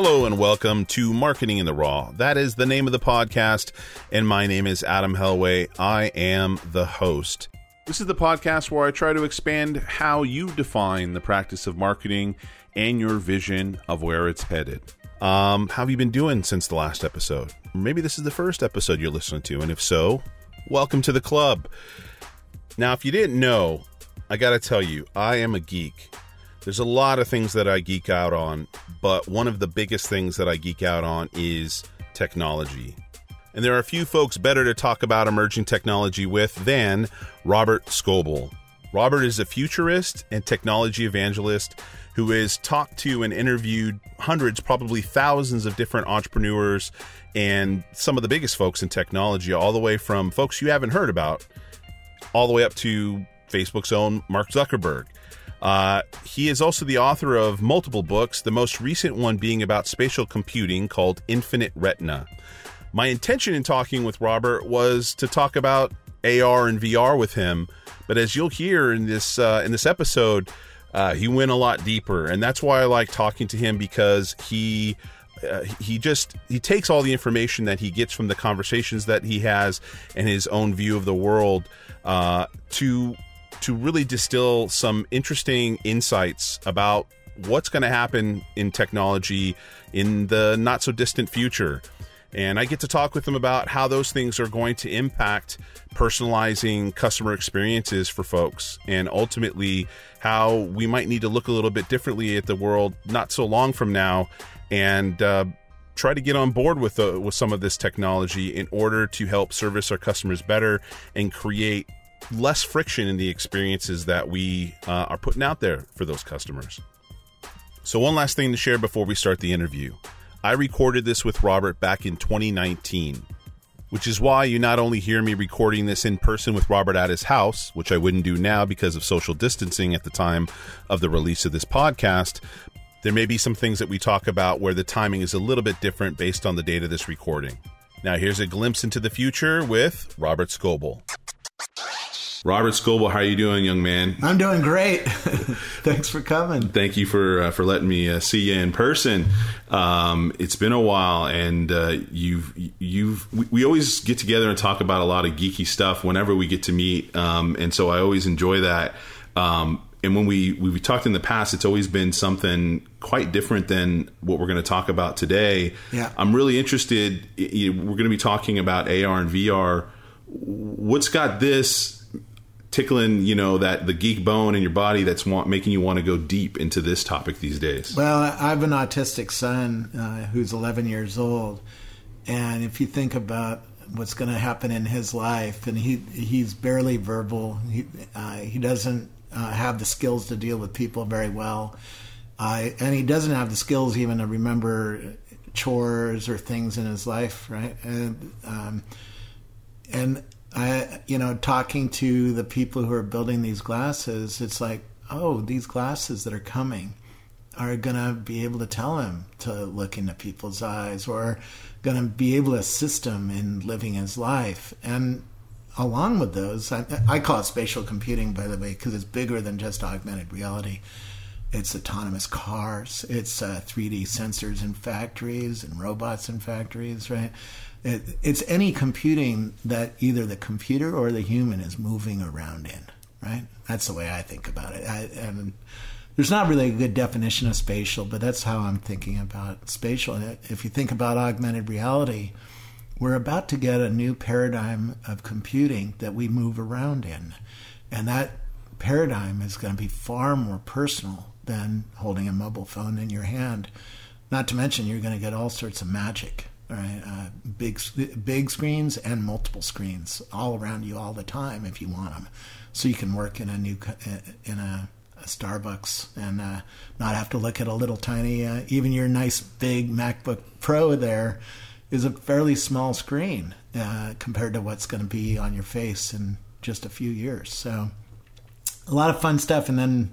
Hello and welcome to Marketing in the Raw. That is the name of the podcast, and my name is Adam Helweh. I am the host. This is the podcast where I try to expand how you define the practice of marketing and your vision of where it's headed. Um, how have you been doing since the last episode? Maybe this is the first episode you're listening to, and if so, welcome to the club. Now, if you didn't know, I got to tell you, I am a geek. There's a lot of things that I geek out on, but one of the biggest things that I geek out on is technology. And there are a few folks better to talk about emerging technology with than Robert Scoble. Robert is a futurist and technology evangelist who has talked to and interviewed hundreds, probably thousands of different entrepreneurs and some of the biggest folks in technology, all the way from folks you haven't heard about, all the way up to Facebook's own Mark Zuckerberg. Uh, he is also the author of multiple books, the most recent one being about spatial computing called Infinite Retina. My intention in talking with Robert was to talk about AR and VR with him, but as you'll hear in this uh, in this episode, uh, he went a lot deeper, and that's why I like talking to him because he uh, he just he takes all the information that he gets from the conversations that he has and his own view of the world uh, to to really distill some interesting insights about what's going to happen in technology in the not so distant future. And I get to talk with them about how those things are going to impact personalizing customer experiences for folks and ultimately how we might need to look a little bit differently at the world not so long from now and uh, try to get on board with the, with some of this technology in order to help service our customers better and create less friction in the experiences that we uh, are putting out there for those customers. So, one last thing to share before we start the interview. I recorded this with Robert back in 2019, which is why you not only hear me recording this in person with Robert at his house, which I wouldn't do now because of social distancing at the time of the release of this podcast. There may be some things that we talk about where the timing is a little bit different based on the date of this recording. Now, here's a glimpse into the future with Robert Scoble. Robert Scoble, how are you doing, young man? I'm doing great. Thanks for coming. Thank you for uh, for letting me uh, see you in person. Um, it's been a while, and uh, you've you've we, we, always get together and talk about a lot of geeky stuff whenever we get to meet, um, and so I always enjoy that. Um, and when we we talked in the past, it's always been something quite different than what we're going to talk about today. Yeah, I'm really interested. We're going to be talking about AR and VR. What's got this tickling you know that the geek bone in your body that's want, making you want to go deep into this topic these days? Well i have an autistic son uh, who's 11 years old and if you think about what's going to happen in his life and he he's barely verbal he uh, he doesn't uh, have the skills to deal with people very well. And he doesn't have the skills even to remember chores or things in his life right? And um, and I, you know, talking to the people who are building these glasses, it's like, oh, these glasses that are coming are going to be able to tell him to look into people's eyes or going to be able to assist him in living his life. And along with those, I, I call it spatial computing, by the way, because it's bigger than just augmented reality. It's autonomous cars, it's uh, 3D sensors in factories and robots in factories, right? It, it's any computing that either the computer or the human is moving around in, right? That's the way I think about it. I, and there's not really a good definition of spatial, but that's how I'm thinking about spatial. If you think about augmented reality, we're about to get a new paradigm of computing that we move around in. And that paradigm is going to be far more personal than holding a mobile phone in your hand. Not to mention, you're going to get all sorts of magic right? Uh, big big screens and multiple screens all around you all the time if you want them, so you can work in a new in a, a Starbucks and uh, not have to look at a little tiny. Uh, even your nice big MacBook Pro there is a fairly small screen uh, compared to what's going to be on your face in just a few years. So a lot of fun stuff, and then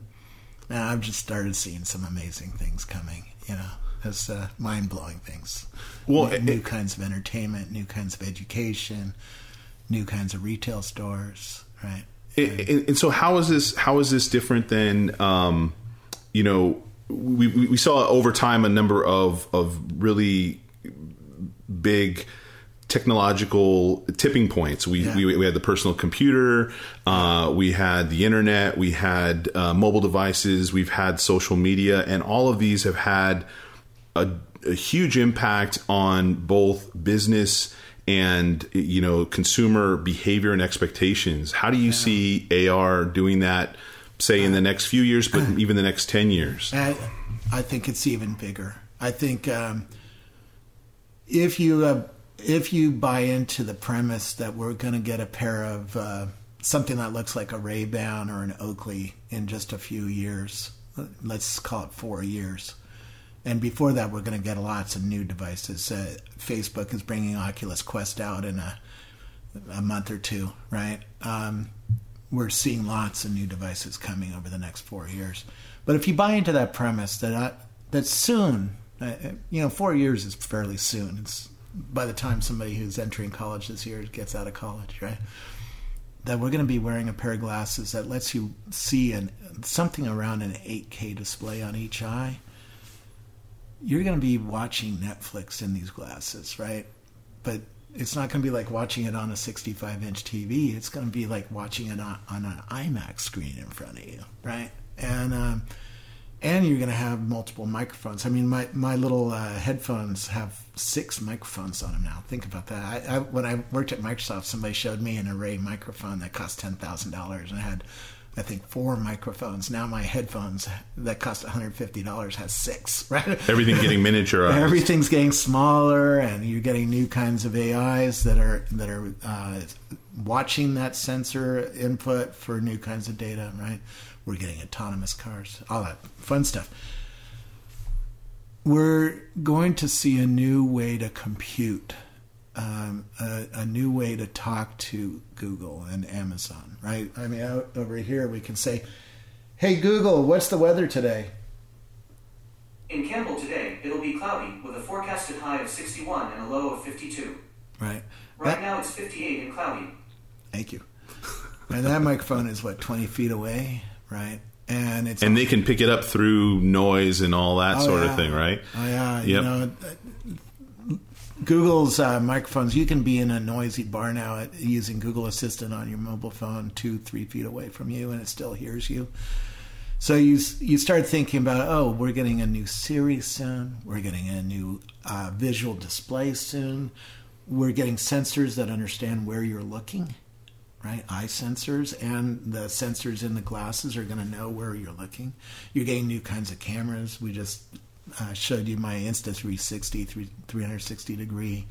uh, I've just started seeing some amazing things coming. You know as uh, mind blowing things. Well, new, it, new kinds of entertainment, new kinds of education, new kinds of retail stores, right? It, and, and, so, how is this? How is this different than, um, you know, we, we saw over time a number of of really big technological tipping points. We, yeah. we, we, had the personal computer, uh, we had the internet, we had uh, mobile devices, we've had social media, and all of these have had a, a huge impact on both business and you know consumer behavior and expectations. How do you yeah. see AR doing that? Say in the next few years, but even the next ten years. I, I think it's even bigger. I think um, if you uh, if you buy into the premise that we're going to get a pair of uh, something that looks like a Ray Ban or an Oakley in just a few years, let's call it four years. And before that, we're going to get lots of new devices. Uh, Facebook is bringing Oculus Quest out in a, a month or two, right? Um, we're seeing lots of new devices coming over the next four years. But if you buy into that premise that I, that soon, uh, you know, four years is fairly soon. It's by the time somebody who's entering college this year gets out of college, right? That we're going to be wearing a pair of glasses that lets you see an, something around an 8K display on each eye. You're going to be watching Netflix in these glasses, right? But it's not going to be like watching it on a 65 inch TV. It's going to be like watching it on, on an IMAX screen in front of you, right? And um, and you're going to have multiple microphones. I mean, my my little uh, headphones have six microphones on them now. Think about that. I, I, when I worked at Microsoft, somebody showed me an Array microphone that cost ten thousand dollars and had, I think, four microphones. Now my headphones that cost one hundred fifty dollars has six. Right? Everything getting miniaturized. Everything's getting smaller, and you're getting new kinds of AIs that are that are uh, watching that sensor input for new kinds of data. Right? We're getting autonomous cars, all that fun stuff we're going to see a new way to compute, um, a, a, new way to talk to Google and Amazon, right? I mean, out over here we can say, "Hey Google, what's the weather today?" In Campbell today, it'll be cloudy with a forecasted high of 61 and a low of 52. Right. Right that, now it's 58 and cloudy. Thank you. and that microphone is what 20 feet away, right? and it's and they can pick it up through noise and all that oh, sort yeah. of thing, right? Oh yeah, yep. you know. Google's uh, microphones. You can be in a noisy bar now at, using Google Assistant on your mobile phone, two, three feet away from you, and it still hears you. So you you start thinking about, oh, we're getting a new Siri soon. We're getting a new uh, visual display soon. We're getting sensors that understand where you're looking right? Eye sensors and the sensors in the glasses are going to know where you're looking. You're getting new kinds of cameras. We just uh, showed you my Insta360 360 degree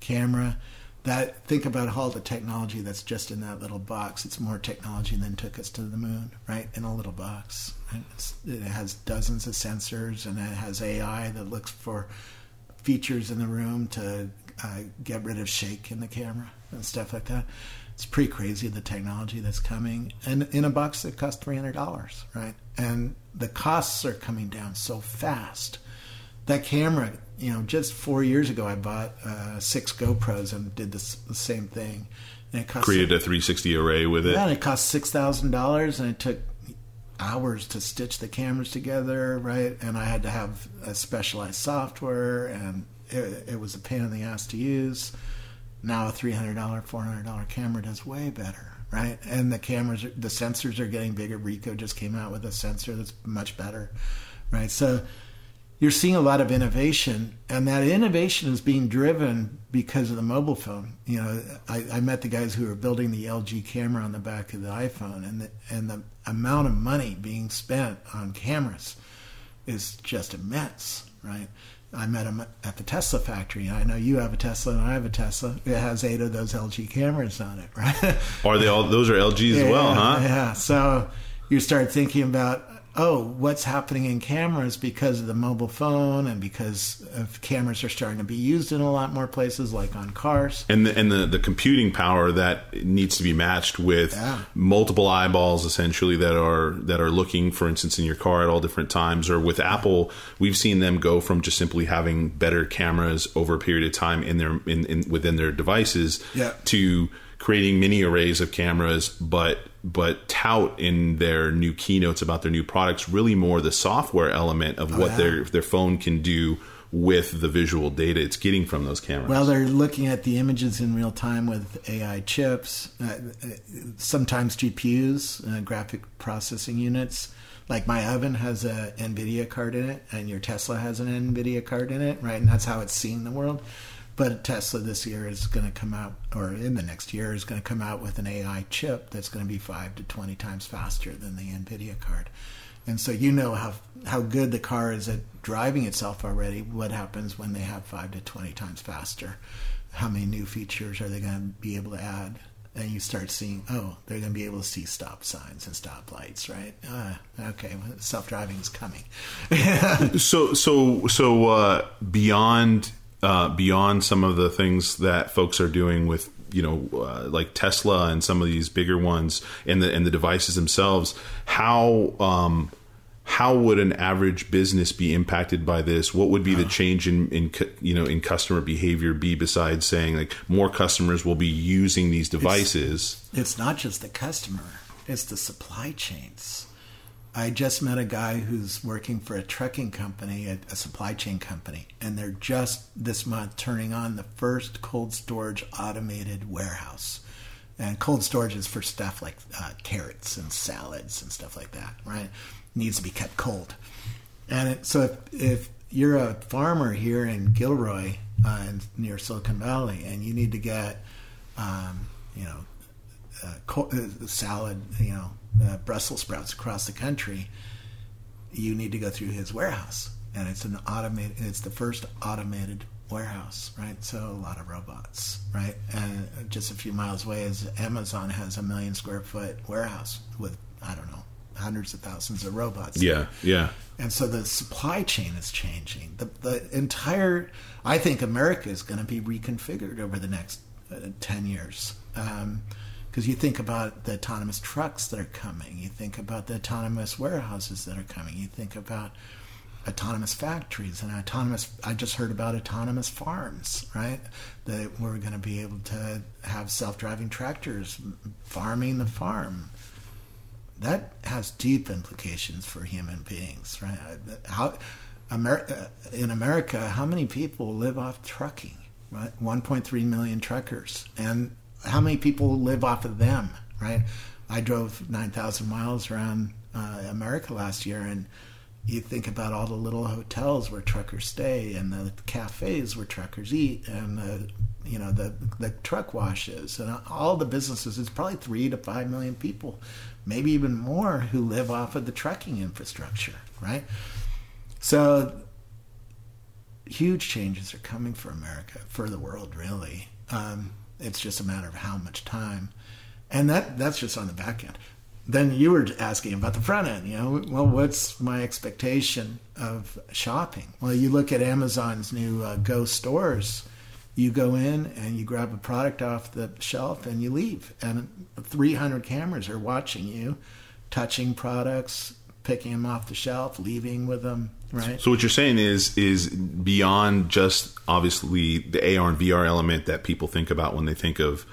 camera. That think about all the technology that's just in that little box. It's more technology than took us to the moon, right? In a little box. it has dozens of sensors and it has AI that looks for features in the room to uh, get rid of shake in the camera and stuff like that it's pretty crazy the technology that's coming. And in a box that costs $300 right? And the costs are coming down so fast. That camera you know just four years ago i bought uh, six gopros and did this, the same thing. And it cost created a 360 array with it? Yeah and it cost $6000 and it took hours to stitch the cameras together right? And i had to have a specialized software and it, it was a pain in the ass to use now a $300 $400 camera does way better right? And the cameras the sensors are getting bigger. Ricoh just came out with a sensor that's much better right? So you're seeing a lot of innovation and that innovation is being driven because of the mobile phone. You know i, I met the guys who are building the lg camera on the back of the iphone and the, and the amount of money being spent on cameras is just immense right I met him at the Tesla factory. I know you have a Tesla and I have a Tesla. It has eight of those LG cameras on it, right? Are they all? Those are LGs yeah, as well, huh? Yeah. So you start thinking about oh, what's happening in cameras because of the mobile phone and because of cameras are starting to be used in a lot more places, like on cars. And the, and the, the computing power that needs to be matched with yeah. multiple eyeballs, essentially that are that are looking, for instance, in your car at all different times. Or with Apple, we've seen them go from just simply having better cameras over a period of time in their in, in within their devices yeah. to creating mini arrays of cameras, but but tout in their new keynotes about their new products really more the software element of Oh, what yeah. their their phone can do with the visual data it's getting from those cameras. Well, they're looking at the images in real time with AI chips, uh, uh, sometimes GPUs, uh, graphic processing units. Like my oven has a NVIDIA card in it, and your Tesla has an NVIDIA card in it, right? And that's how it's seeing the world. But Tesla this year is going to come out, or in the next year, is going to come out with an AI chip that's going to be five to 20 times faster than the NVIDIA card. And so you know how how good the car is at driving itself already. What happens when they have five to twenty times faster? How many new features are they going to be able to add? And you start seeing, oh, they're going to be able to see stop signs and stop lights, right? Uh, okay, self driving is coming. So so so uh, beyond uh, beyond some of the things that folks are doing with you know uh, like Tesla and some of these bigger ones and the and the devices themselves, how um, how would an average business be impacted by this? What would be the change in, in you know in customer behavior be besides saying like more customers will be using these devices? it's not just the customer, it's the supply chains. I just met a guy who's working for a trucking company, a, a supply chain company, and they're just this month turning on the first cold storage automated warehouse. And cold storage is for stuff like uh, carrots and salads and stuff like that, right? Needs to be kept cold. And it, so if, if you're a farmer here in Gilroy, uh, near Silicon Valley, and you need to get, um, you know, co- uh, salad, you know, uh, Brussels sprouts across the country, you need to go through his warehouse, and it's an automated. It's the first automated warehouse, right? So a lot of robots, right? And just a few miles away is Amazon has a million square foot warehouse with I don't know hundreds of thousands of robots. Yeah, yeah. And so the supply chain is changing. The, the entire, I think America is going to be reconfigured over the next uh, 10 years. Because you think about the autonomous trucks that are coming, you think about the autonomous warehouses that are coming, you think about autonomous factories and autonomous i just heard about autonomous farms right that we're going to be able to have self-driving tractors farming the farm that has deep implications for human beings, right? How America uh, in America, how many people live off trucking? Right, 1.3 million truckers, and how many people live off of them? Right, I drove 9,000 miles around uh, America last year, and you think about all the little hotels where truckers stay, and the cafes where truckers eat, and the you know the the truck washes, and all the businesses. It's probably three to five million people, maybe even more, who live off of the trucking infrastructure, right? So huge changes are coming for America, for the world, really. Um, it's just a matter of how much time, and that that's just on the back end. Then you were asking about the front end. You know, well, what's my expectation of shopping? Well, you look at Amazon's new uh, Go stores. You go in and you grab a product off the shelf and you leave, and 300 cameras are watching you, touching products, picking them off the shelf, leaving with them. Right. So what you're saying is is beyond just obviously the AR and VR element that people think about when they think of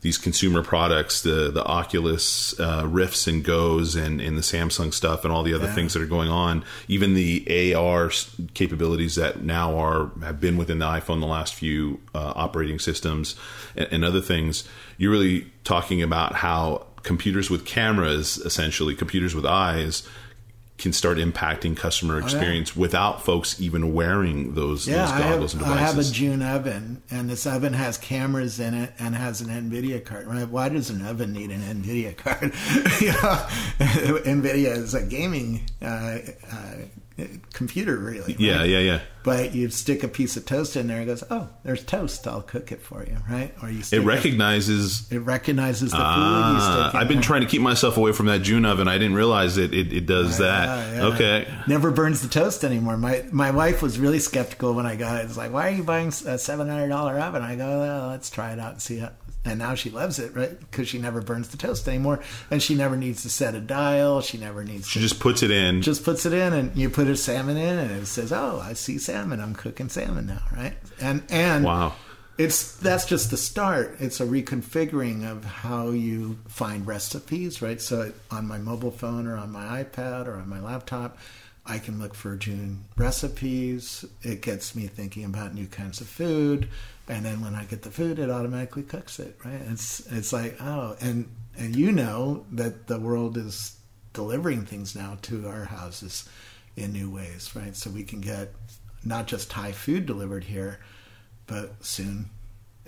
these consumer products, the the Oculus uh, Rifts and Goes and, and the Samsung stuff and all the other Yeah. things that are going on, even the AR capabilities that now are have been within the iPhone the last few uh, operating systems and, and other things. You're really talking about how computers with cameras, essentially computers with eyes, can start impacting customer experience without folks even wearing those, Oh, Yeah, those goggles have, and I have a. June oven, and this oven has cameras in it and has an NVIDIA card. Right? Why does an oven need an NVIDIA card? you know, NVIDIA is a gaming uh, uh, computer, really. yeah, right? yeah, yeah. But you stick a piece of toast in there, and it goes, "Oh, there's toast. I'll cook it for you." Right? Or you stick It recognizes. A, it recognizes the food you Ah, stick. in I've been there. trying to keep myself away from that June oven. I didn't realize it. It, it does that. Yeah, yeah. Okay. Never burns the toast anymore. My my wife was really skeptical when I got it. It's like, why are you buying a seven hundred dollar oven? I go, well, let's try it out and see it. And now she loves it, right? Because she never burns the toast anymore, and she never needs to set a dial. She never needs. She to, just puts it in. just puts it in, and you put a salmon in, and it says, "Oh, I see salmon. I'm cooking salmon now, right?" And and wow. it's that's just the start. It's a reconfiguring of how you find recipes, right? So on my mobile phone or on my iPad or on my laptop, I can look for June recipes. It gets me thinking about new kinds of food, and then when I get the food, it automatically cooks it, right? It's it's like oh, and and you know that the world is delivering things now to our houses in new ways, right? So we can get not just Thai food delivered here but soon.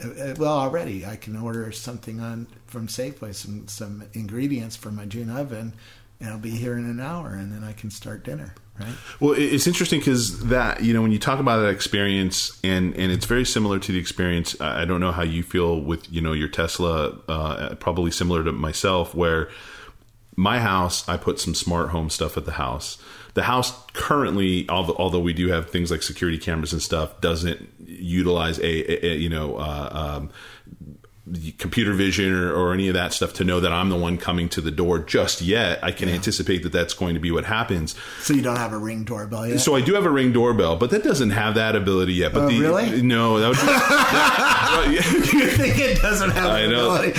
Uh, uh, well, already I can order something on from Safeway, some some ingredients for my June oven, and it'll be here in an hour, and then I can start dinner. Right. Well, it's interesting because that you know when you talk about that experience, and and it's very similar to the experience. I don't know how you feel with you know your Tesla, uh, probably similar to myself, where my house I put some smart home stuff at the house the house currently, although we do have things like security cameras and stuff, doesn't utilize a, a, a you know uh, um, computer vision or, or, any of that stuff to know that I'm the one coming to the door just yet. I can yeah. anticipate that that's going to be what happens. So you don't have a ring doorbell yet. So I do have a ring doorbell, but that doesn't have that ability yet. But oh, the, really? No, that would. Be, that, you think it doesn't have I know. ability?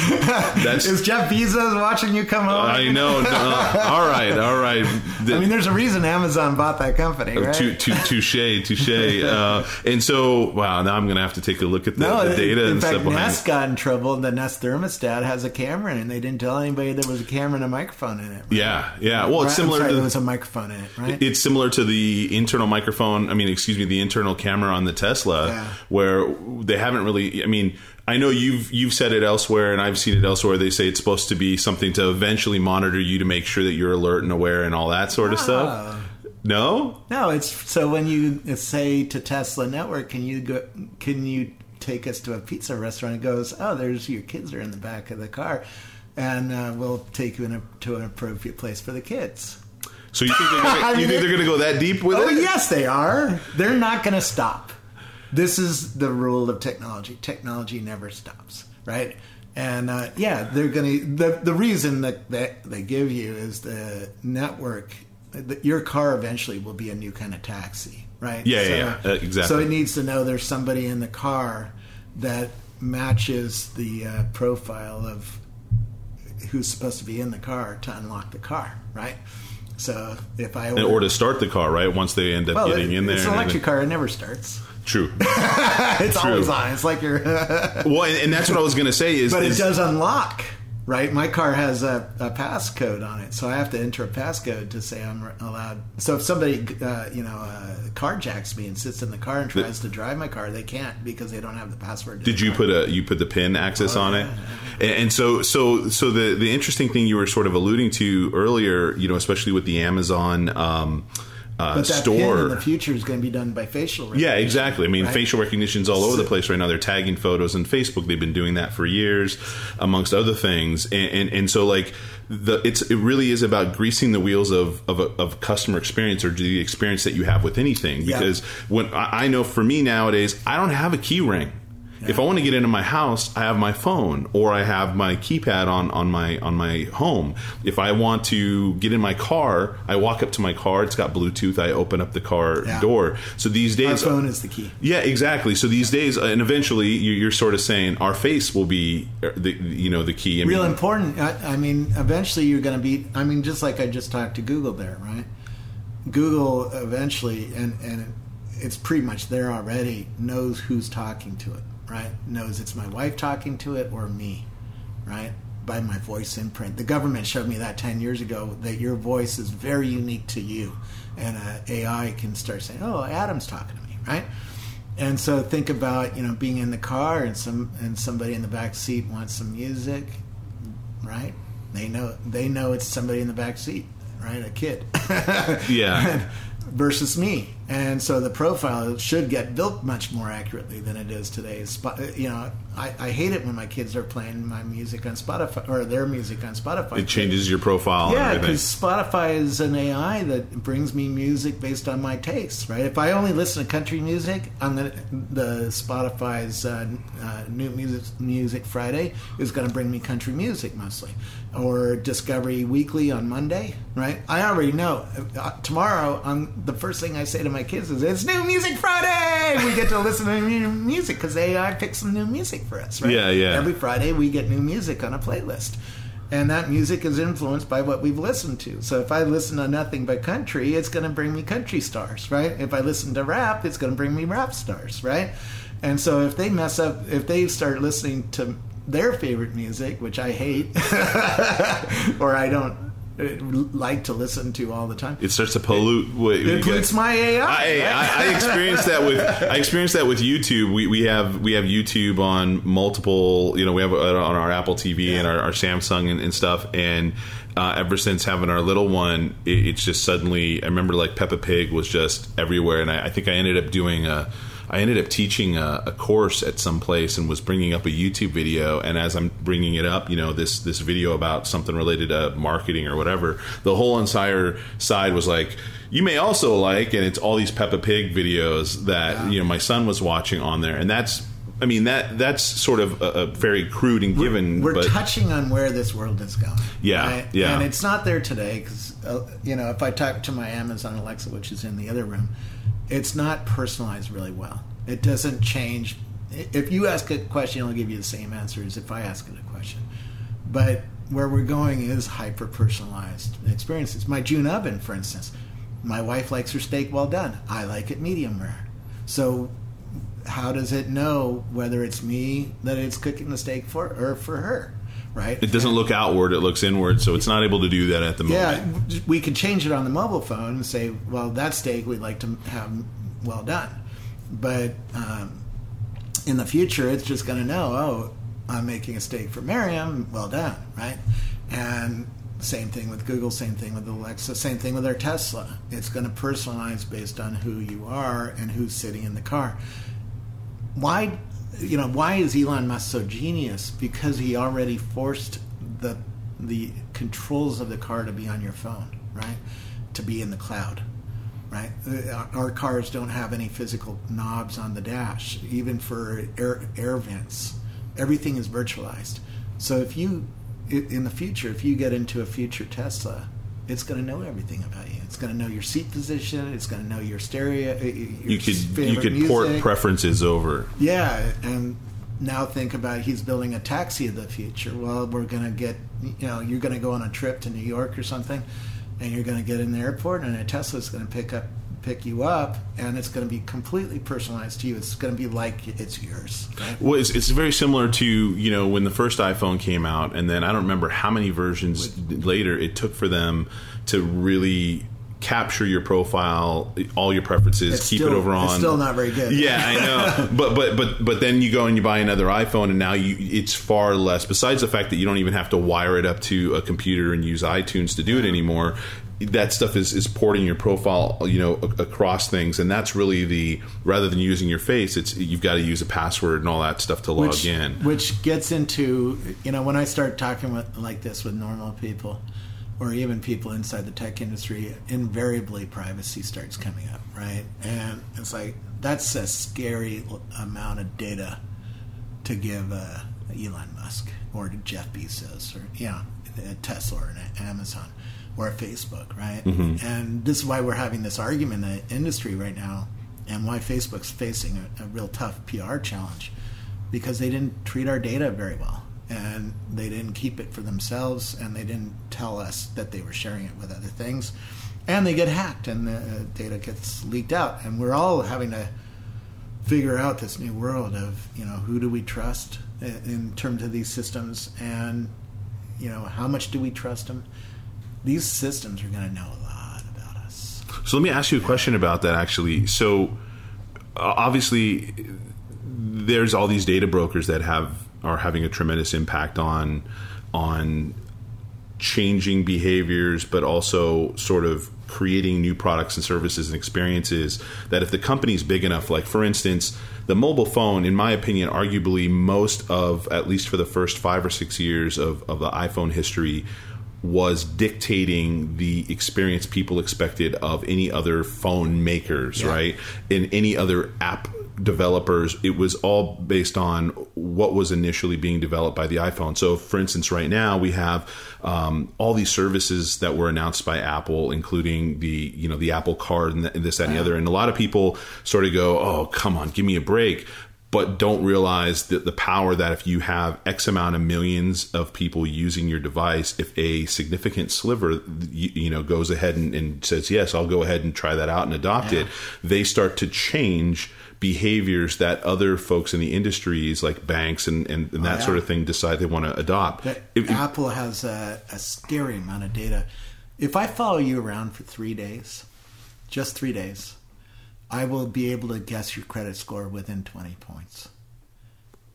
That's, Is Jeff Bezos watching you come home? I know. No, all right, all right. The, I mean, there's a reason Amazon bought that company, right? Touche, touche. Uh, and so, wow, now I'm going to have to take a look at the, no, the data in and fact, stuff. Got in trouble the Nest thermostat has a camera in it. And they didn't tell anybody there was a camera and a microphone in it. Right? Yeah, yeah. Well, it's similar. Sorry, to there was a microphone in it, right? It's similar to the internal microphone. I mean, excuse me, the internal camera on the Tesla, yeah. where they haven't really. I mean. I know you've you've said it elsewhere, and I've seen it elsewhere. They say it's supposed to be something to eventually monitor you to make sure that you're alert and aware and all that sort of ah. stuff. No, no. It's so when you say to Tesla Network, can you go? Can you take us to a pizza restaurant and goes, "Oh, there's your kids are in the back of the car, and uh, we'll take you a, to an appropriate place for the kids." So you think they're gonna, you think they're going to go that deep with oh, it? yes, they are. They're not going to stop. This is the rule of technology. Technology never stops, right? And uh, yeah, they're going to. The the reason that they, they give you is the network. That your car eventually will be a new kind of taxi right? Yeah, so, yeah, yeah. Uh, exactly. So it needs to know there's somebody in the car that matches the uh, profile of who's supposed to be in the car to unlock the car, right? So if I order, or to start the car, right? Once they end up well, getting it, in there, it's an electric car; it never starts. True. it's True. always on. It's like you're. well, and, and, that's what I was going to say is, but is, it does unlock right? My car has a, a passcode on it, so I have to enter a passcode to say I'm allowed. So if somebody, uh, you know, uh, carjacks me and sits in the car and tries to drive my car, they can't because they don't have the password. Did you car. put a you put the pin access oh, on yeah, it? Yeah. And, and so so so the the interesting thing you were sort of alluding to earlier, you know, especially with the Amazon. Um, uh, but that store. In the future is going to be done by facial recognition. Yeah, exactly. I mean, right? facial recognition's all over the place right now. They're tagging photos on Facebook. They've been doing that for years, amongst other things. And, and, and so, like, the it's it really is about greasing the wheels of of, a, of customer experience or the experience that you have with anything. Because yeah. when I, I know for me nowadays, I don't have a key ring. If I want to get into my house, I have my phone or I have my keypad on, on my on my home. If I want to get in my car, I walk up to my car. It's got Bluetooth. I open up the car yeah. door. So these days, our phone is the key. Yeah, exactly. So these days, uh, and eventually, you're sort of saying our face will be uh, the you know the key. I Real mean, important. I, I mean, eventually, you're going to be. I mean, just like I just talked to Google there, right? Google eventually, and and it's pretty much there already. Knows who's talking to it right, knows it's my wife talking to it or me, right? By my voice imprint. The government showed me that 10 years ago that your voice is very unique to you. And uh, AI can start saying, oh, Adam's talking to me, right? And so think about, you know, being in the car and some and somebody in the back seat wants some music, right? They know they know it's somebody in the back seat, right? A kid. yeah. versus me. And so the profile should get built much more accurately than it is today. You know, I, I, hate it when my kids are playing my music on Spotify or their music on Spotify. It changes your profile. Yeah, because Spotify is an AI that brings me music based on my tastes. Right? If I only listen to country music, I'm the Spotify's uh, uh, new music music Friday is going to bring me country music mostly, or Discovery Weekly on Monday. Right? I already know uh, tomorrow. I'm the first thing I say to my my kids is it's New Music Friday. We get to listen to new music because AI picks some new music for us. Right? Yeah, yeah. Every Friday we get new music on a playlist. And that music is influenced by what we've listened to. So if I listen to nothing but country, it's going to bring me country stars, right? If I listen to rap, it's going to bring me rap stars, right? And so if they mess up, if they start listening to their favorite music, which I hate, or I don't like to listen to all the time, It starts to pollute. what it pollutes my AI. I, I, I experienced that with I experienced that with YouTube. We, we have we have YouTube on multiple. You know, we have it on our Apple TV and our, our Samsung and, and stuff. And uh, ever since having our little one, it, it's just suddenly. I remember like Peppa Pig was just everywhere, and I, I think I ended up doing a. I ended up teaching a, a course at some place and was bringing up a YouTube video. And as I'm bringing it up, you know, this this video about something related to marketing or whatever, the whole entire side was like, "You may also like," and it's all these Peppa Pig videos that you know my son was watching on there, and that's. I mean that that's sort of a, a very crude and given, We're but touching on where this world is going. Yeah, yeah. And it's not there today because, uh, you know, if I talk to my Amazon Alexa, which is in the other room, it's not personalized really well. It doesn't change. If you ask a question, it'll give you the same answer as if I ask it a question. But where we're going is hyper personalized experiences. My June oven, for instance, my wife likes her steak well done. I like it medium rare. So how does it know whether it's me that it's cooking the steak for or for her? Right? it doesn't look outward; it looks inward. So it's not able to do that at the moment. Yeah, we could change it on the mobile phone and say, well, that steak we'd like to have well done. But um, in the future, it's just going to know, oh, I'm making a steak for Maryam, well done, right? And same thing with Google, same thing with Alexa, same thing with our Tesla. It's going to personalize based on who you are and who's sitting in the car. Why, you know, why is Elon Musk so genius? Because he already forced the the controls of the car to be on your phone, right? To be in the cloud, right? Uh, Our cars don't have any physical knobs on the dash, even for air, air vents. Everything is virtualized. So if you, in the future, if you get into a future Tesla, it's going to know everything about you. It's going to know your seat position. It's going to know your stereo. Your You could you could port preferences over. Yeah, and now think about he's building a taxi of the future. Well, we're going to get, you know, you're going to go on a trip to New York or something, and you're going to get in the airport, and a Tesla's going to pick up, pick you up, and it's going to be completely personalized to you. It's going to be like it's yours. Right? Well, it's, it's very similar to you know when the first iPhone came out, and then I don't remember how many versions later it took for them to really capture your profile, all your preferences, It's keep still- it over on. it's still not very good. Yeah, I know. but but but but then you go and you buy another iPhone, and now you it's far less. Besides the fact that you don't even have to wire it up to a computer and use iTunes to do it anymore. That stuff is, is porting your profile, you know, a- across things, and that's really the rather than using your face, it's you've got to use a password and all that stuff to log which, in. Which gets into, you know, when I start talking with, like this with normal people, or even people inside the tech industry, invariably privacy starts coming up, right? And it's like that's a scary amount of data to give uh, Elon Musk or to Jeff Bezos or you know a Tesla or an Amazon or a Facebook, right? And this is why we're having this argument in the industry right now, and why Facebook's facing a, a real tough PR challenge because they didn't treat our data very well and they didn't keep it for themselves and they didn't tell us that they were sharing it with other things. And they get hacked and the uh, data gets leaked out. And we're all having to figure out this new world of you know who do we trust in terms of these systems? And you know how much do we trust them? These systems are going to know a lot about us. So let me ask you a question about that. Actually, so obviously there's all these data brokers that have are having a tremendous impact on on changing behaviors, but also sort of creating new products and services and experiences that if the company's big enough, like for instance, the mobile phone, in my opinion, arguably most of, at least for the first five or six years of, of the iPhone history, was dictating the experience people expected of any other phone makers, Yeah. right? In any other app developers, it was all based on what was initially being developed by the iPhone. So, for instance, right now we have um, all these services that were announced by Apple, including the you know the Apple Card and, this, that, and the other. And a lot of people sort of go, "Oh, come on, give me a break." but don't realize that the power that if you have X amount of millions of people using your device, if a significant sliver, you, you know, goes ahead and, and, says, yes, I'll go ahead and try that out and adopt yeah. it, they start to change behaviors that other folks in the industries like banks and, and, and that oh, yeah. sort of thing decide they want to adopt. If, Apple has a, a scary amount of data. If I follow you around for three days, just three days, I will be able to guess your credit score within 20 points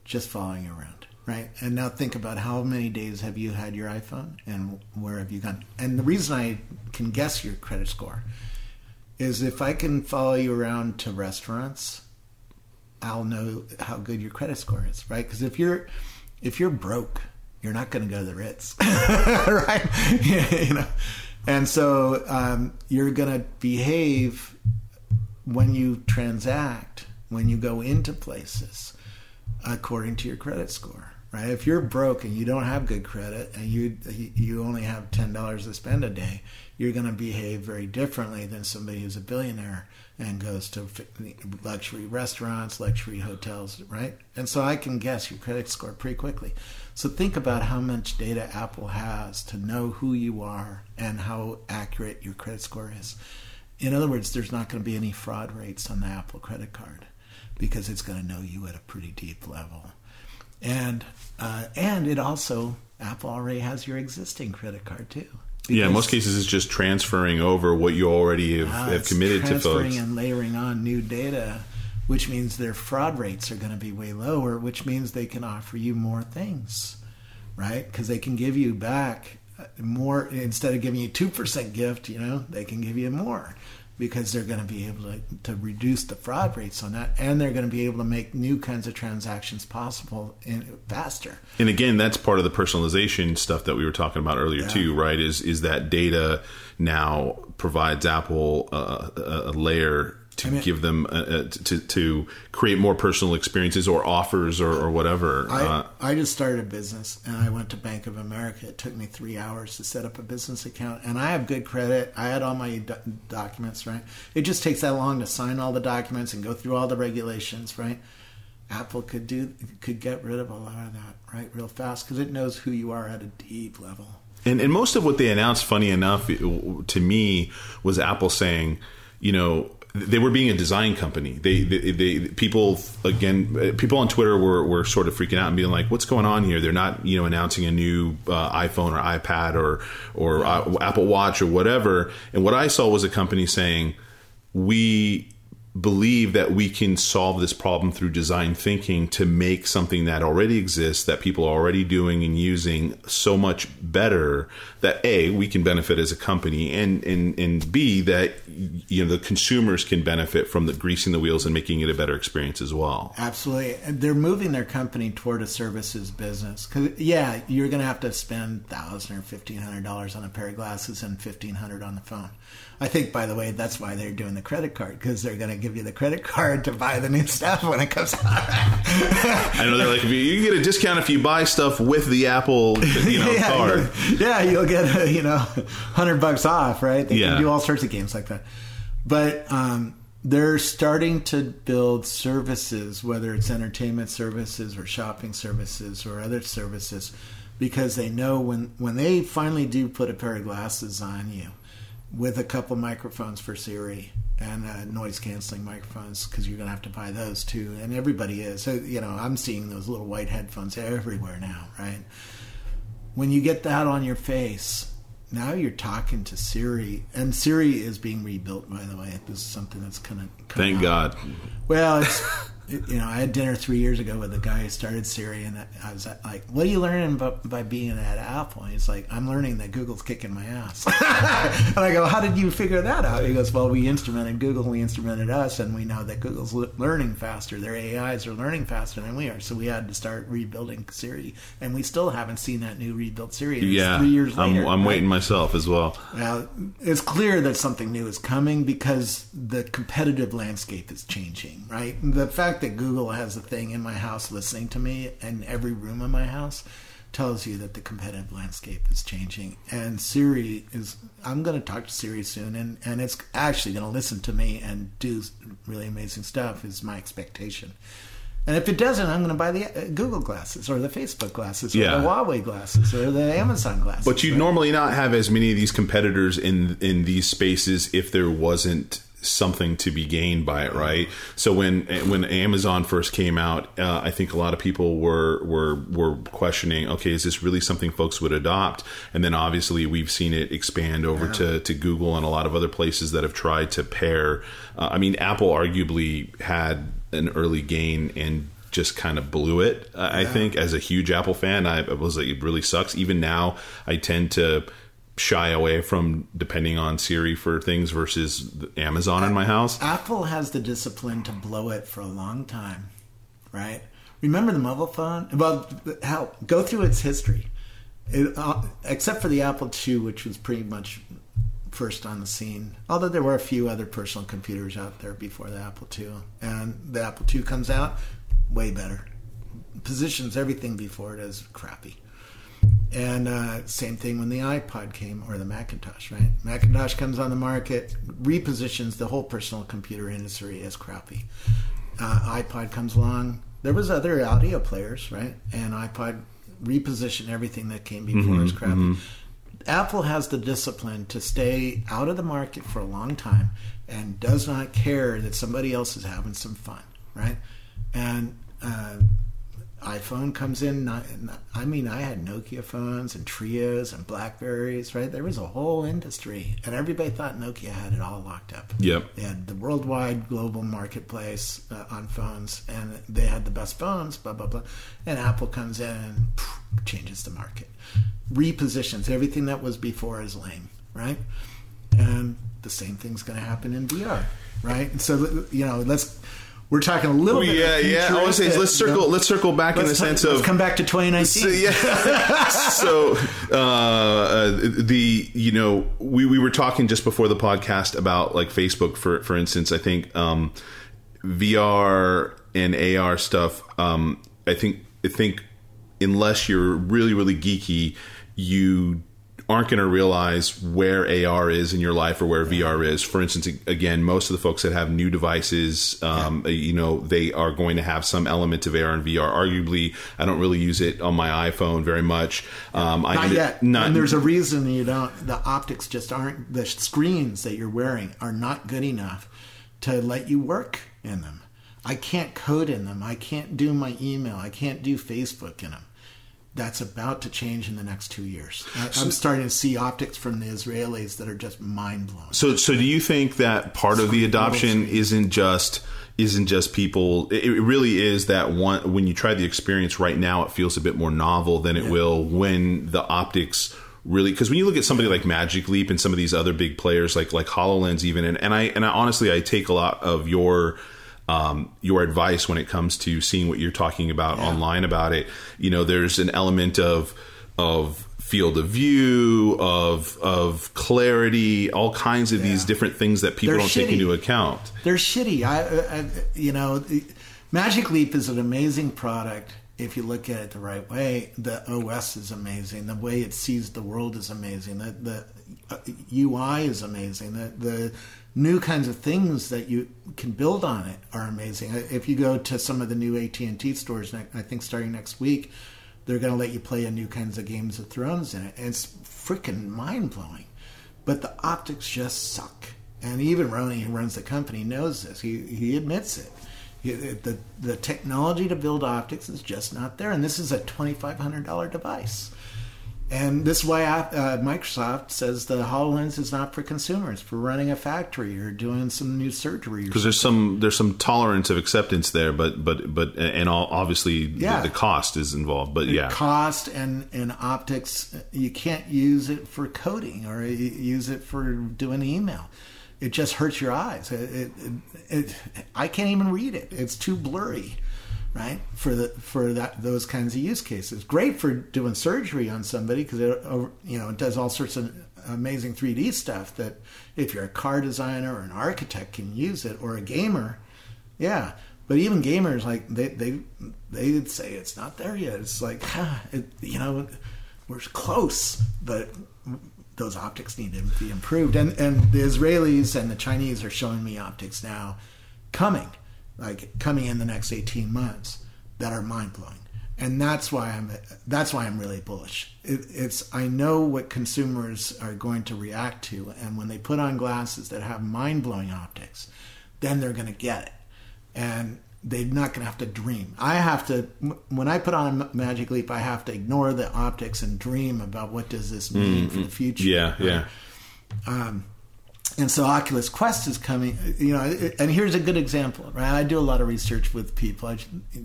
just following you around, right? And now think about how many days have you had your iPhone and where have you gone? And the reason I can guess your credit score is if I can follow you around to restaurants, I'll know how good your credit score is, right? Because if you're if you're broke, you're not going to go to the Ritz, right? you know, and so um, you're going to behave when you transact, when you go into places, according to your credit score. Right? If you're broke and you don't have good credit and you you only have ten dollars to spend a day, you're going to behave very differently than somebody who's a billionaire and goes to luxury restaurants, luxury hotels, right? And so I can guess your credit score pretty quickly. So think about how much data Apple has to know who you are and how accurate your credit score is. In other words, there's not going to be any fraud rates on the Apple credit card because it's going to know you at a pretty deep level. And uh, and it also Apple already has your existing credit card too. Yeah, in most cases it's just transferring over what you already have, uh, have committed to folks. Transferring and layering on new data, which means their fraud rates are going to be way lower, which means they can offer you more things, right? Because they can give you back more instead of giving you 2% gift you know they can give you more because they're going to be able to, to reduce the fraud rates on that and they're going to be able to make new kinds of transactions possible in, faster and again that's part of the personalization stuff that we were talking about earlier yeah. too right is is that data now provides apple uh, a, a layer to I mean, give them uh, uh, to to create more personal experiences or offers or, or whatever. I, uh, I just started a business and I went to Bank of America. It took me three hours to set up a business account, and I have good credit. I had all my do- documents right. It just takes that long to sign all the documents and go through all the regulations, right? Apple could do could get rid of a lot of that right real fast because it knows who you are at a deep level. And, and most of what they announced, funny enough, to me, was Apple saying, you know, they were being a design company. They, they, they, people again, people on Twitter were, were sort of freaking out and being like, "What's going on here?" They're not, you know, announcing a new uh, iPhone or iPad or or uh, Apple Watch or whatever. And what I saw was a company saying, "We believe that we can solve this problem through design thinking to make something that already exists that people are already doing and using so much better that a we can benefit as a company and and and b that you know the consumers can benefit from the greasing the wheels and making it a better experience as well. Absolutely. They're moving their company toward a services business. Because yeah you're going to have to spend thousand or fifteen hundred dollars on a pair of glasses and fifteen hundred on the phone I think, by the way, that's why they're doing the credit card because they're going to give you the credit card to buy the new stuff when it comes out. I know they're like, if you, you get a discount if you buy stuff with the Apple, you know, yeah, card. Yeah, you'll get a, you know, hundred bucks off, right? They yeah. can do all sorts of games like that. But um, they're starting to build services, whether it's entertainment services or shopping services or other services, because they know when when they finally do put a pair of glasses on you with a couple microphones for Siri and uh, noise canceling microphones because you're going to have to buy those too. And everybody is. So, you know, I'm seeing those little white headphones everywhere now, right? When you get that on your face, now you're talking to Siri, and Siri is being rebuilt. By the way, this is something that's kind of thank out. God. Well, it's you know, I had dinner three years ago with a guy who started Siri, and I was like, "What are you learning by, by being at Apple?" And he's like, "I'm learning that Google's kicking my ass." and I go, "How did you figure that out?" He goes, "Well, we instrumented Google, we instrumented us, and we know that Google's learning faster. Their AIs are learning faster than we are, so we had to start rebuilding Siri, and we still haven't seen that new rebuilt Siri. yeah, three years later. I'm, I'm right? waiting myself as well. Now, it's clear that something new is coming because the competitive landscape is changing. Right, the fact fact that Google has a thing in my house listening to me in every room in my house tells you that the competitive landscape is changing. And Siri is, I'm going to talk to Siri soon, and, and it's actually going to listen to me and do really amazing stuff, is my expectation. And if it doesn't, I'm going to buy the uh, Google glasses or the Facebook glasses or Yeah. the Huawei glasses or the Amazon glasses. But you'd right? normally not have as many of these competitors in in these spaces if there wasn't something to be gained by it, right? So when when Amazon first came out, uh, I think a lot of people were were were questioning, okay, is this really something folks would adopt? And then obviously we've seen it expand over to to Google and a lot of other places that have tried to pair. Uh, I mean, Apple arguably had an early gain and just kind of blew it. I I think as a huge Apple fan, I was like, it really sucks. Even now, I tend to shy away from depending on Siri for things versus Amazon in my house. Apple has the discipline to blow it for a long time, right? Remember the mobile phone? Well, hell, go through its history. It, uh, except for the Apple II, which was pretty much first on the scene. Although there were a few other personal computers out there before the Apple II, and the Apple II comes out way better. Positions everything before it as crappy. And uh, same thing when the iPod came or the Macintosh, right? Macintosh comes on the market, repositions the whole personal computer industry as crappy. Uh, iPod comes along. There was other audio players, right? And iPod repositioned everything that came before as crappy. Apple has the discipline to stay out of the market for a long time and does not care that somebody else is having some fun, right? And uh, iPhone comes in. I mean, I had Nokia phones and Treos and Blackberries, right? There was a whole industry, and everybody thought Nokia had it all locked up. Yep. They had the worldwide global marketplace uh, on phones, and they had the best phones, blah, blah, blah. And Apple comes in and changes the market, repositions everything that was before as lame, right? And the same thing's going to happen in VR, right? And so, you know, let's. We're talking a little bit. yeah, yeah. I was saying, futuristic, let's circle. Let's circle back in the let's sense let's of come back to 2019. So, yeah. so uh, uh, the you know we, we were talking just before the podcast about like Facebook for for instance. I think um, VR and AR stuff. Um, I think I think unless you're really really geeky, you aren't going to realize where AR is in your life or where VR is. For instance, again, most of the folks that have new devices, um, you know, they are going to have some element of AR and VR. Arguably, I don't really use it on my iPhone very much. Um, I Not yet. Not, and there's a reason you don't. The optics just aren't. The screens that you're wearing are not good enough to let you work in them. I can't code in them. I can't do my email. I can't do Facebook in them. That's about to change in the next two years. I, I'm starting to see optics from the Israelis that are just mind blowing. So, so do you think that part of the adoption isn't just isn't just people? It really is that one. When you try the experience right now, it feels a bit more novel than it will when the optics really. Because when you look at somebody like Magic Leap and some of these other big players, like like Hololens, even, and, and I and I honestly, I take a lot of your um, your advice when it comes to seeing what you're talking about online about it. You know, there's an element of of field of view, of of clarity, all kinds of these different things that people They're don't take into account. They're shitty. I, I, you know, Magic Leap is an amazing product if you look at it the right way. The OS is amazing. The way it sees the world is amazing. The, the uh, UI is amazing. The, the new kinds of things that you can build on it are amazing. Uh, if you go to some of the new AT and T stores, I think starting next week, they're going to let you play a new kinds of Games of Thrones in it. And it's freaking mind blowing. But the optics just suck. And even Rony, who runs the company, knows this. He he admits it. He- The the technology to build optics is just not there, and this is a twenty five hundred dollar device. And this is why uh, Microsoft says the Hololens is not for consumers, for running a factory or doing some new surgery. Because there's some there's some tolerance of acceptance there, but but but and all, obviously Yeah. the, the cost is involved. But yeah, cost and, and optics you can't use it for coding or use it for doing email it just hurts your eyes it, it, it, i can't even read it it's too blurry right for the for that those kinds of use cases great for doing surgery on somebody because it uh, you know it does all sorts of amazing 3d stuff that if you're a car designer or an architect can use it or a gamer yeah But even gamers, like they they they'd say it's not there yet. It's like, ah, it, you know, we're close, but those optics need to be improved. And and the Israelis and the Chinese are showing me optics now coming, like coming in the next eighteen months that are mind blowing. And that's why I'm that's why I'm really bullish. It, it's I know what consumers are going to react to, and when they put on glasses that have mind blowing optics, then they're going to get it and they're not going to have to dream. I have to when I put on Magic Leap, I have to ignore the optics and dream about what does this mean mm-hmm. for the future. Yeah, yeah. Um, and so Oculus Quest is coming. You know, and here's a good example. Right, I do a lot of research with people, I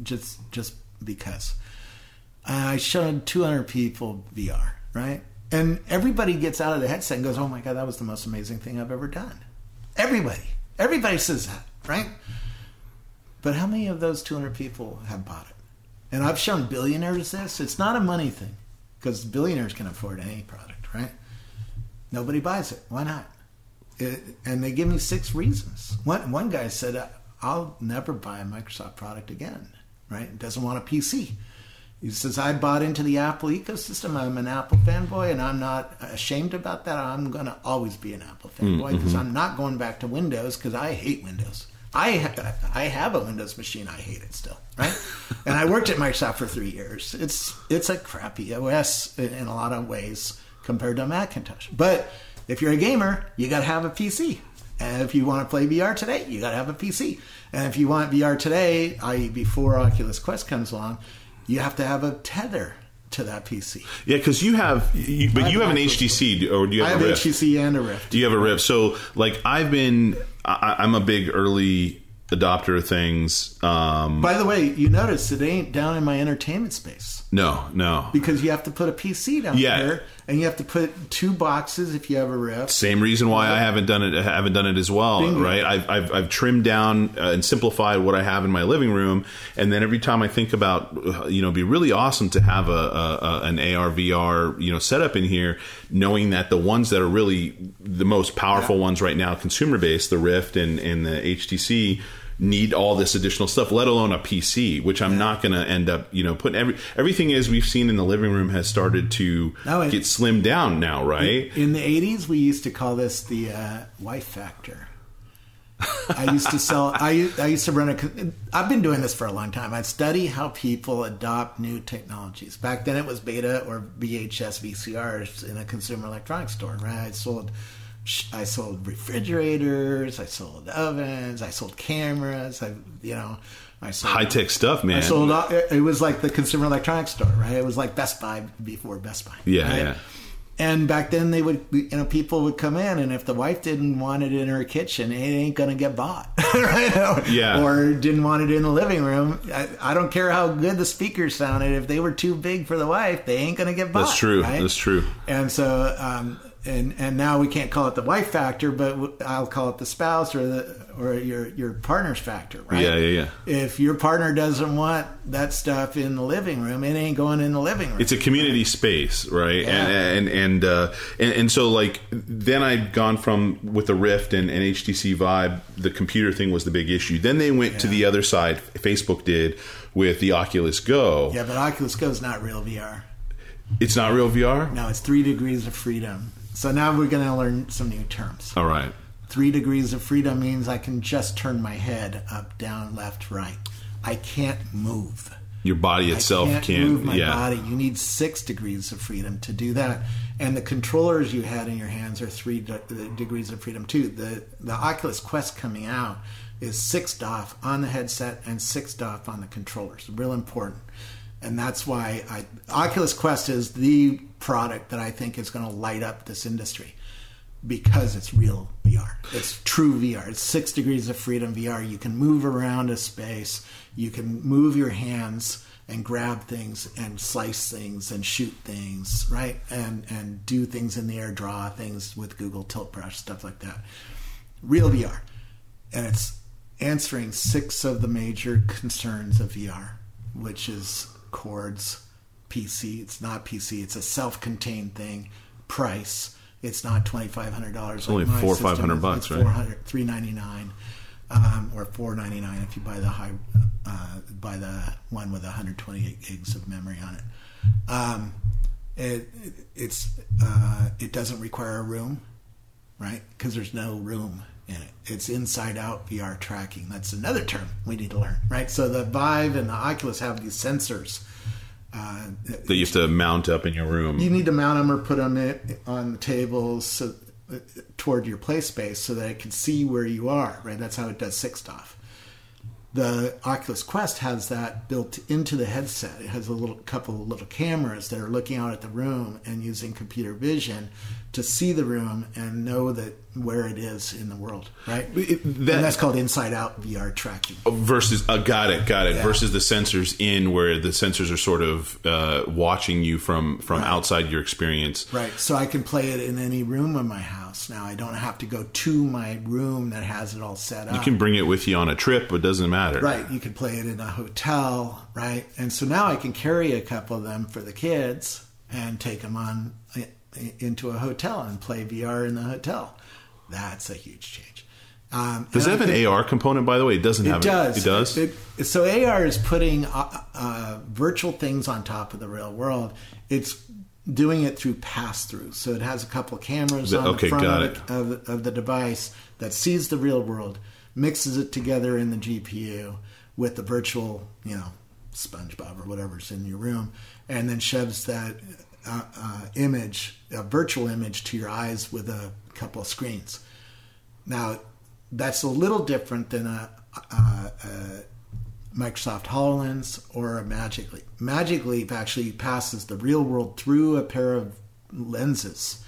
just just because. I showed 200 people VR, right? And everybody gets out of the headset and goes, "Oh my god, that was the most amazing thing I've ever done." Everybody, everybody says that, right? But how many of those 200 people have bought it? And I've shown billionaires this. It's not a money thing because billionaires can afford any product, right? Nobody buys it. Why not? It, and they give me six reasons. One, one guy said, uh, I'll never buy a Microsoft product again, right? Doesn't want a PC. He says, I bought into the Apple ecosystem. I'm an Apple fanboy, and I'm not ashamed about that. I'm going to always be an Apple mm, fanboy because mm-hmm. I'm not going back to Windows because I hate Windows. I I have a Windows machine. I hate it still, right? and I worked at Microsoft for three years. It's it's a crappy OS in, in a lot of ways compared to Macintosh. But if you're a gamer, you got to have a PC. And if you want to play VR today, you got to have a PC. And if you want VR today, i.e., before Oculus Quest comes along, you have to have a tether to that PC. Yeah, because you have, you, but you have an HTC, or do you have, I have a Rift? HTC and a Rift. Do you have a Rift? So, like, I've been, I, I'm a big early adopter of things. Um, By the way, you notice it ain't down in my entertainment space. No, no. Because you have to put a PC down yeah. there, and you have to put two boxes if you have a Rift. Same reason why I haven't done it. Haven't done it as well, Bingo. right? I've, I've, I've trimmed down uh, and simplified what I have in my living room, and then every time I think about, uh, you know, it'd be really awesome to have a, a, a an AR VR you know setup in here, knowing that the ones that are really the most powerful yeah. ones right now, consumer based, the Rift and and the HTC need all this additional stuff, let alone a PC, which I'm yeah. not going to end up, you know, putting every everything as we've seen in the living room has started to no, get slimmed down now, right? In, in, the 80s, we used to call this the uh, wife factor. I used to sell. I I used to run a. I've been doing this for a long time. I study how people adopt new technologies. Back then, it was beta or VHS VCRs in a consumer electronics store. Right, I sold I sold refrigerators, I sold ovens, I sold cameras. I, you know, I sold high tech stuff, man. I sold. It was like the consumer electronics store, right? It was like Best Buy before Best Buy. Yeah, right? yeah. And back then, they would, you know, people would come in, and if the wife didn't want it in her kitchen, it ain't gonna get bought, right? Yeah. Or didn't want it in the living room. I, I, don't care how good the speakers sounded. If they were too big for the wife, they ain't gonna get bought. That's true. Right? That's true. And so, um, and and now we can't call it the wife factor, but I'll call it the spouse or the or your your partner's factor, right? Yeah, yeah, yeah. If your partner doesn't want that stuff in the living room, it ain't going in the living room. It's a community right? space, right? Yeah. And and and, uh, and, and so like then I'd gone from with the Rift and, and HTC Vive, the computer thing was the big issue. Then they went yeah. to the other side. Facebook did with the Oculus Go. Yeah, but Oculus Go is not real VR. It's not real VR. No, it's three degrees of freedom. So now we're going to learn some new terms. All right. Three degrees of freedom means I can just turn my head up, down, left, right. I can't move. Your body itself I can't can move my yeah. body. You need six degrees of freedom to do that. And the controllers you had in your hands are three de- degrees of freedom too. The the Oculus Quest coming out is six DoF on the headset and six DoF on the controllers. Real important and that's why I, Oculus Quest is the product that I think is going to light up this industry because it's real VR. It's true VR. It's six degrees of freedom VR. You can move around a space. You can move your hands and grab things and slice things and shoot things, right? And and do things in the air, draw things with Google Tilt Brush, stuff like that. Real VR, and it's answering six of the major concerns of VR, which is cords, PC. It's not PC. It's a self-contained thing. Price. It's not twenty five hundred dollars. It's only four or five hundred bucks, right? 399 um, or four ninety nine if you buy the high uh, buy the one with 128 gigs of memory on it. Um, it it's uh, it doesn't require a room, right? Because there's no room in it. It's inside out VR tracking. That's another term we need to learn, right? So the Vive and the Oculus have these sensors. Uh, that you have to mount up in your room. You need to mount them or put them on the tables so, uh, toward your play space so that it can see where you are, right? That's how it does 6DoF the Oculus Quest has that built into the headset. It has a little couple of little cameras that are looking out at the room and using computer vision to see the room and know that where it is in the world, right? It, that, and that's called inside out VR tracking. Versus, uh, got it, got it. Yeah. Versus the sensors in where the sensors are sort of uh, watching you from from right. outside your experience. Right. So I can play it in any room of my house now. I don't have to go to my room that has it all set up. You can bring it with you on a trip. It doesn't matter. Right. You can play it in a hotel. Right. And so now I can carry a couple of them for the kids and take them on into a hotel and play VR in the hotel. That's a huge change. Um, does it have an AR component, by the way? It doesn't it have does. It, it does. It, so AR is putting uh, uh, virtual things on top of the real world. It's doing it through pass through. So it has a couple of cameras the, on okay, the front of, of, of, the device that sees the real world, mixes it together in the GPU with the virtual, you know, SpongeBob or whatever's in your room, and then shoves that uh, uh, image, a virtual image, to your eyes with a couple of screens. Now, that's a little different than a, a, a Microsoft HoloLens or a Magic Leap. Magic Leap actually passes the real world through a pair of lenses.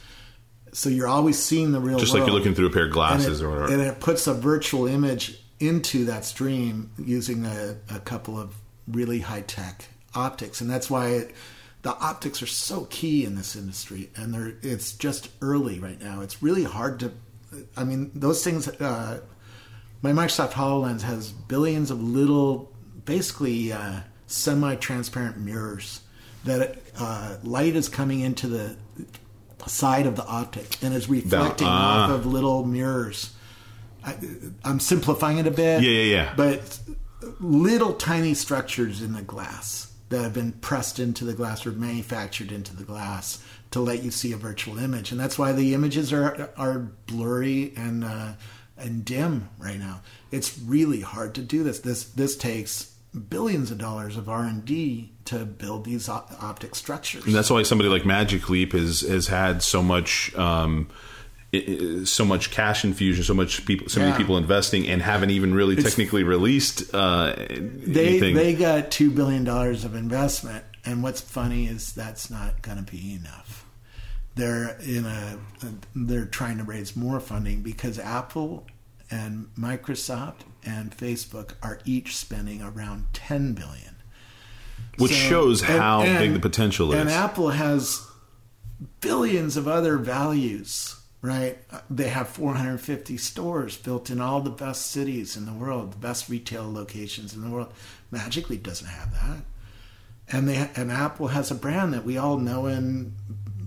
So you're always seeing the real Just world. like you're looking through a pair of glasses it, or whatever. And it puts a virtual image into that stream using a, a couple of really high tech optics. And that's why it the optics are so key in this industry, and they're it's just early right now. It's really hard to, I mean, those things. Uh, my Microsoft Hololens has billions of little, basically uh, semi-transparent mirrors that uh, light is coming into the side of the optic and is reflecting off of little mirrors. I, am simplifying it a bit. Yeah, yeah, yeah. But little tiny structures in the glass that have been pressed into the glass or manufactured into the glass to let you see a virtual image, and that's why the images are are blurry and uh, and dim right now. It's really hard to do this. This this takes billions of dollars of R and D to build these op- optic structures. And that's why somebody like Magic Leap has has had so much. Um, so much cash infusion, so much people, so yeah. many people investing, and haven't even really it's, technically released. Uh, they anything. they got two billion dollars of investment, and what's funny is that's not going to be enough. They're in a they're trying to raise more funding because Apple and Microsoft and Facebook are each spending around ten billion, which so, shows how and, big the potential is. And Apple has billions of other values right? Uh, they have 450 stores built in all the best cities in the world, the best retail locations in the world. Magic Leap doesn't have that, and they and Apple has a brand that we all know and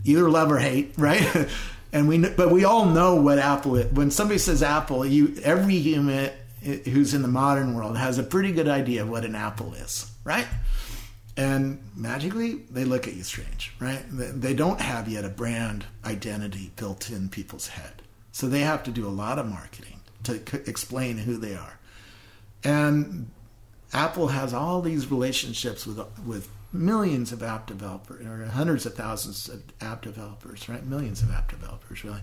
either love or hate, right? and we but we all know what Apple is. When somebody says Apple, you every human who's in the modern world has a pretty good idea of what an apple is, right? And Magic Leap they look at you strange, right? They don't have yet a brand identity built in people's head. So they have to do a lot of marketing to explain who they are. And Apple has all these relationships with with millions of app developers or hundreds of thousands of app developers, right? Millions of app developers, really.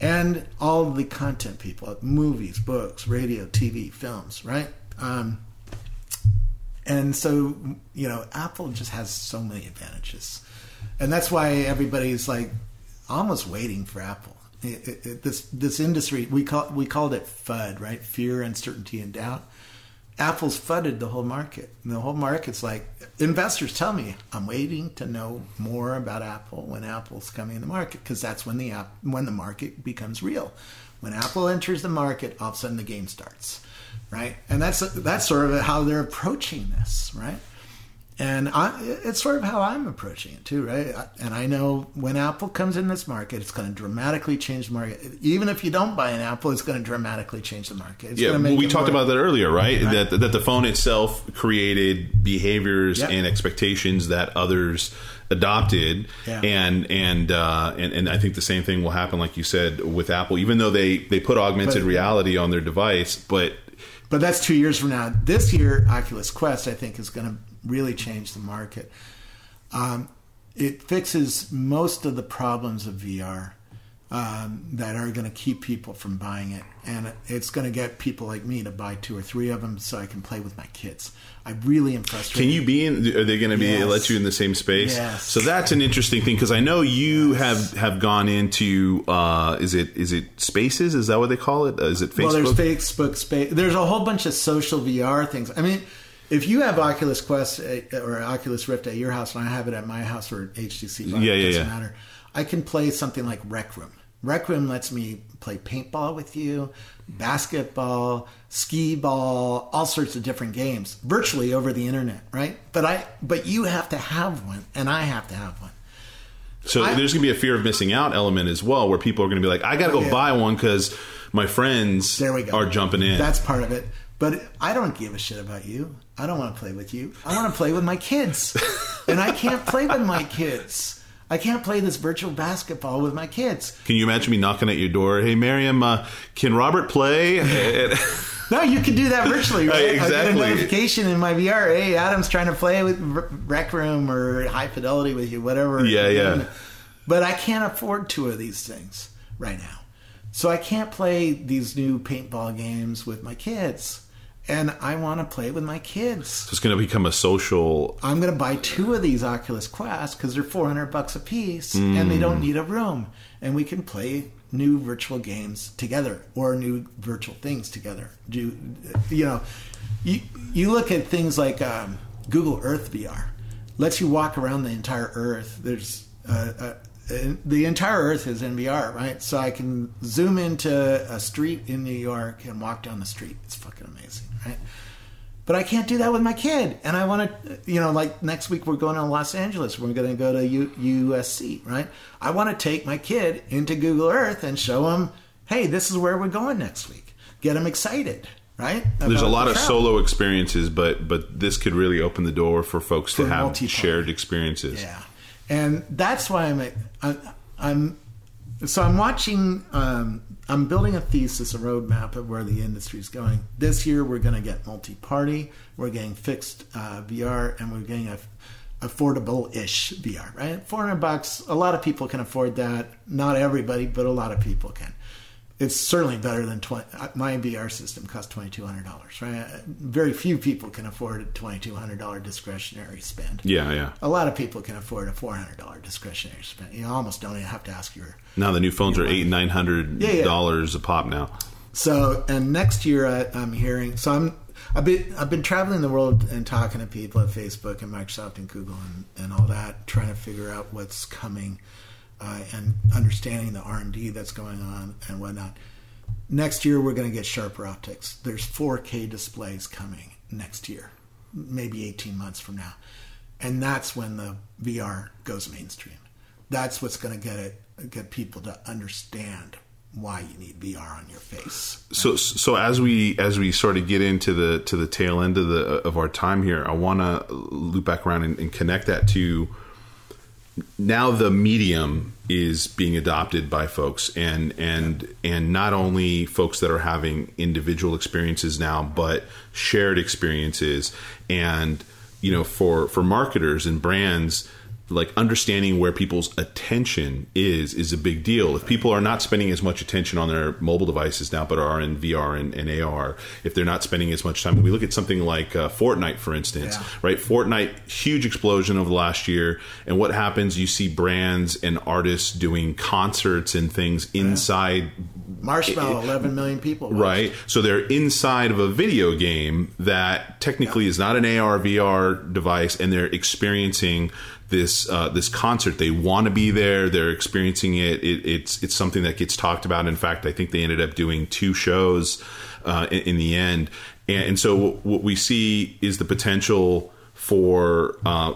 And all the content people, movies, books, radio, TV, films, right? Um, and so, you know, Apple just has so many advantages. And that's why everybody's like almost waiting for Apple. It, it, it, this this industry we call we called it FUD, right? Fear, uncertainty, and doubt. Apple's fudded the whole market. And the whole market's like investors tell me I'm waiting to know more about Apple when Apple's coming in the market because that's when the app when the market becomes real. When Apple enters the market, all of a sudden the game starts right? And that's that's sort of how they're approaching this, right? And I, it's sort of how I'm approaching it too, right? And I know when Apple comes in this market, it's going to dramatically change the market. Even if you don't buy an Apple, it's going to dramatically change the market. It's yeah, going to make we talked more- about that earlier, right? Right. That that the phone itself created behaviors Yep. and expectations that others adopted, Yeah. and and, uh, and and I think the same thing will happen, like you said, with Apple. Even though they they put augmented But- reality on their device, but But that's two years from now. This year, Oculus Quest, I think, is going to really change the market. Um, it fixes most of the problems of VR um, that are going to keep people from buying it, and it's going to get people like me to buy two or three of them so I can play with my kids. I'm really am frustrated. Can you be in? Are they going to be Yes. let you in the same space? Yes. So that's an interesting thing because I know you have have gone into uh, is it is it Spaces? Is that what they call it? Uh, is it Facebook? Well, there's Facebook space. There's a whole bunch of social VR things. I mean, if you have Oculus Quest uh, or Oculus Rift at your house, and I have it at my house or HTC, Vive, Yeah, yeah, doesn't yeah. matter. I can play something like Rec Room. Rec Room lets me play paintball with you, basketball, skee ball, all sorts of different games virtually over the internet, right? But I, but you have to have one, and I have to have one. So I- there's going to be a fear of missing out element as well, where people are going to be like, I got to go Yeah. buy one because my friends There we go. are jumping in. That's part of it. But I don't give a shit about you. I don't want to play with you. I want to play with my kids. and I can't play with my kids. I can't play this virtual basketball with my kids. Can you imagine me knocking at your door? Hey, Maryam, uh, can Robert play? No, you can do that virtually, right? I get a notification in my VR. Hey, Adam's trying to play with Rec Room or High Fidelity with you, whatever. Yeah, yeah. But I can't afford two of these things right now. So I can't play these new paintball games with my kids. And I want to play with my kids. it's going to become a social. I'm going to buy two of these Oculus Quest because they're 400 bucks a piece and they don't need a room. And we can play new virtual games together or new virtual things together. Do you know? You you look at things like um, Google Earth VR, lets you walk around the entire Earth. There's uh, uh, the entire Earth is in VR, right? So I can zoom into a street in New York and walk down the street. It's fucking amazing, right? But I can't do that with my kid. And I want to, you know, like next week we're going to Los Angeles. We're going to go to U- USC, right? I want to take my kid into Google Earth and show him, hey, this is where we're going next week. Get him excited, right? There's a lot the of solo experiences, but but this could really open the door for folks to have multi-part. shared experiences. Yeah, and that's why I'm I'm, I'm so I'm watching. Um, I'm building a thesis, a roadmap of where the industry is going. This year, we're going to get multi-party. We're getting fixed uh, VR, and we're getting a affordable-ish VR. Right, four hundred bucks. A lot of people can afford that. Not everybody, but a lot of people can. It's certainly better than 20. uh, My VR system costs twenty two hundred dollars. Right, very few people can afford a twenty two hundred dollar discretionary spend Yeah, yeah. a lot of people can afford a four hundred dollar discretionary spend. You almost don't even have to ask your. Now the new phones are eight nine hundred Yeah, yeah. dollars a pop now. So and next year I, I'm hearing. So I'm. I've been I've been traveling the world and talking to people at Facebook and Microsoft and Google and, and all that, trying to figure out what's coming, uh, and understanding the R and D that's going on and whatnot. Next year we're going to get sharper optics. There's 4K displays coming next year, maybe 18 months from now, and that's when the VR goes mainstream. That's what's going to get it get people to understand why you need VR on your face. So so as we as we sort of get into the to the tail end of the of our time here, I want to loop back around and, and connect that to now the medium is being adopted by folks and and and not only folks that are having individual experiences now but shared experiences. And you know for for marketers and brands like understanding where people's attention is is a big deal. If people are not spending as much attention on their mobile devices now, but are in VR and, and AR, if they're not spending as much time, we look at something like uh, Fortnite, for instance, Yeah. right? Fortnite, huge explosion over the last year, and what happens? You see brands and artists doing concerts and things inside Marshmello, 11 million people. watched. Right. So they're inside of a video game that technically is not an AR VR device, and they're experiencing this uh, this concert. They want to be there. They're experiencing it. it. It's it's something that gets talked about. In fact, I think they ended up doing two shows uh, in, in the end. And, and so what we see is the potential for uh,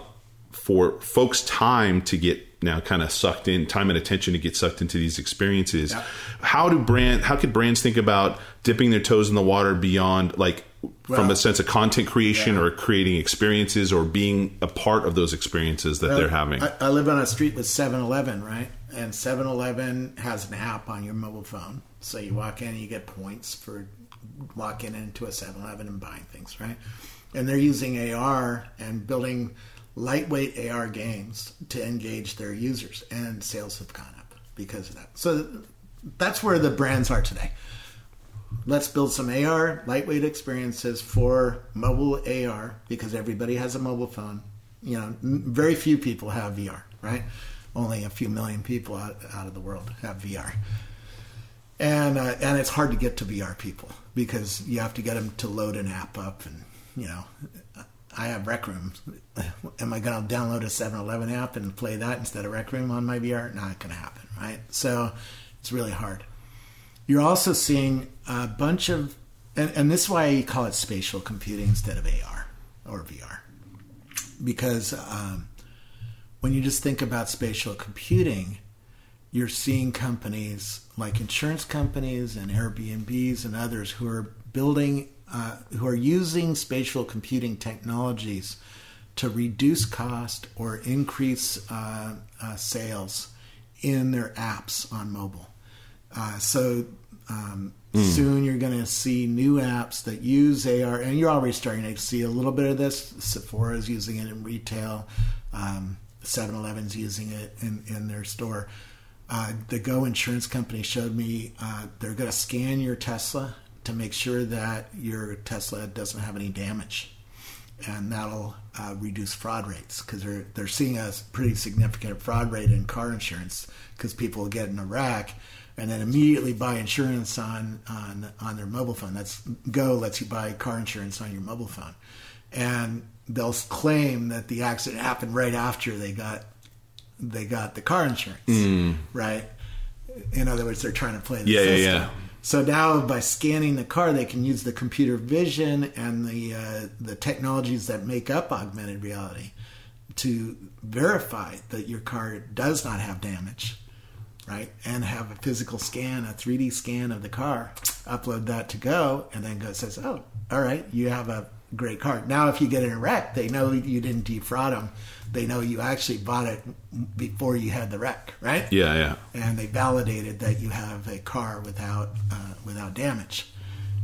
for folks time to get now kind of sucked in time and attention to get sucked into these experiences Yeah. how do brand how could brands think about dipping their toes in the water beyond like from a sense of content creation yeah. or creating experiences or being a part of those experiences that they're having I, I live on a street with 7-Eleven, right? And 7-Eleven has an app on your mobile phone. So you walk in and you get points for walking into a 7-Eleven and buying things, right? And they're using AR and building lightweight AR games to engage their users, and sales have gone up because of that. So that's where the brands are today. Let's build some AR lightweight experiences for mobile AR because everybody has a mobile phone. You know, very few people have VR, right? Only a few million people out, out of the world have VR. And uh, and it's hard to get to VR people because you have to get them to load an app up and you know I have Rec Room. Am I going to download a 7-Eleven app and play that instead of Rec Room on my VR? Not going to happen, right? So it's really hard. You're also seeing a bunch of, and, and this is why you call it spatial computing instead of AR or VR, because um, when you just think about spatial computing, you're seeing companies like insurance companies and Airbnbs and others who are building, uh, who are using spatial computing technologies to reduce cost or increase uh, uh, sales in their apps on mobile. Uh, so um, soon you're going to see new apps that use AR, and you're already starting to see a little bit of this. Sephora is using it in retail. Um, 7-Eleven's using it in, in their store. Uh, the Go Insurance Company showed me uh, they're going to scan your Tesla to make sure that your Tesla doesn't have any damage, and that'll uh, reduce fraud rates because they're they're seeing a pretty significant fraud rate in car insurance because people get in a wreck and then immediately buy insurance on on on their mobile phone. That's Go lets you buy car insurance on your mobile phone, and they'll claim that the accident happened right after they got they got the car insurance, right? In other words, they're trying to play the Yeah, yeah, yeah. So now, by scanning the car, they can use the computer vision and the uh, the technologies that make up augmented reality to verify that your car does not have damage, right? And have a physical scan, a 3D scan of the car, upload that to Go, and then Go says, "Oh, all right, you have a great car." Now, if you get in a wreck, they know you didn't defraud them. They know you actually bought it before you had the wreck, right? yeah yeah and they validated that you have a car without uh, without damage.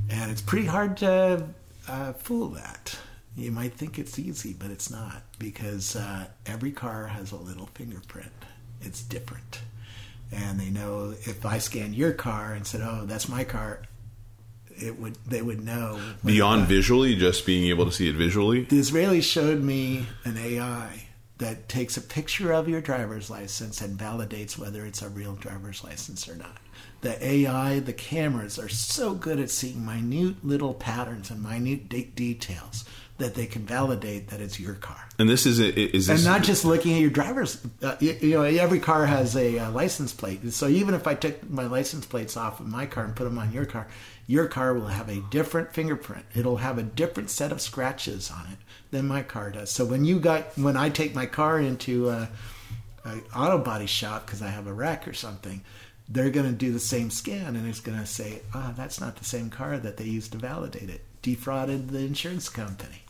And it's pretty hard to uh, fool that. You might think it's easy, but it's not because uh, every car has a little fingerprint. It's different, and they know if I scanned your car and said, "Oh, that's my car," it would they would know beyond visually just being able to see it visually? The Israelis showed me an AI that takes a picture of your driver's license and validates whether it's a real driver's license or not. The AI, the cameras are so good at seeing minute little patterns and minute de- details that they can validate that it's your car. and this is is this And not just looking at your driver's, uh, you, you know, every car has a uh, license plate. So even if I took my license plates off of my car and put them on your car, your car will have a different fingerprint. It'll have a different set of scratches on it than my car does. So when you got, when I take my car into a, a auto body shop because I have a wreck or something, they're going to do the same scan and it's going to say, ah, that's not the same car that they used to validate it. Defrauded the insurance company.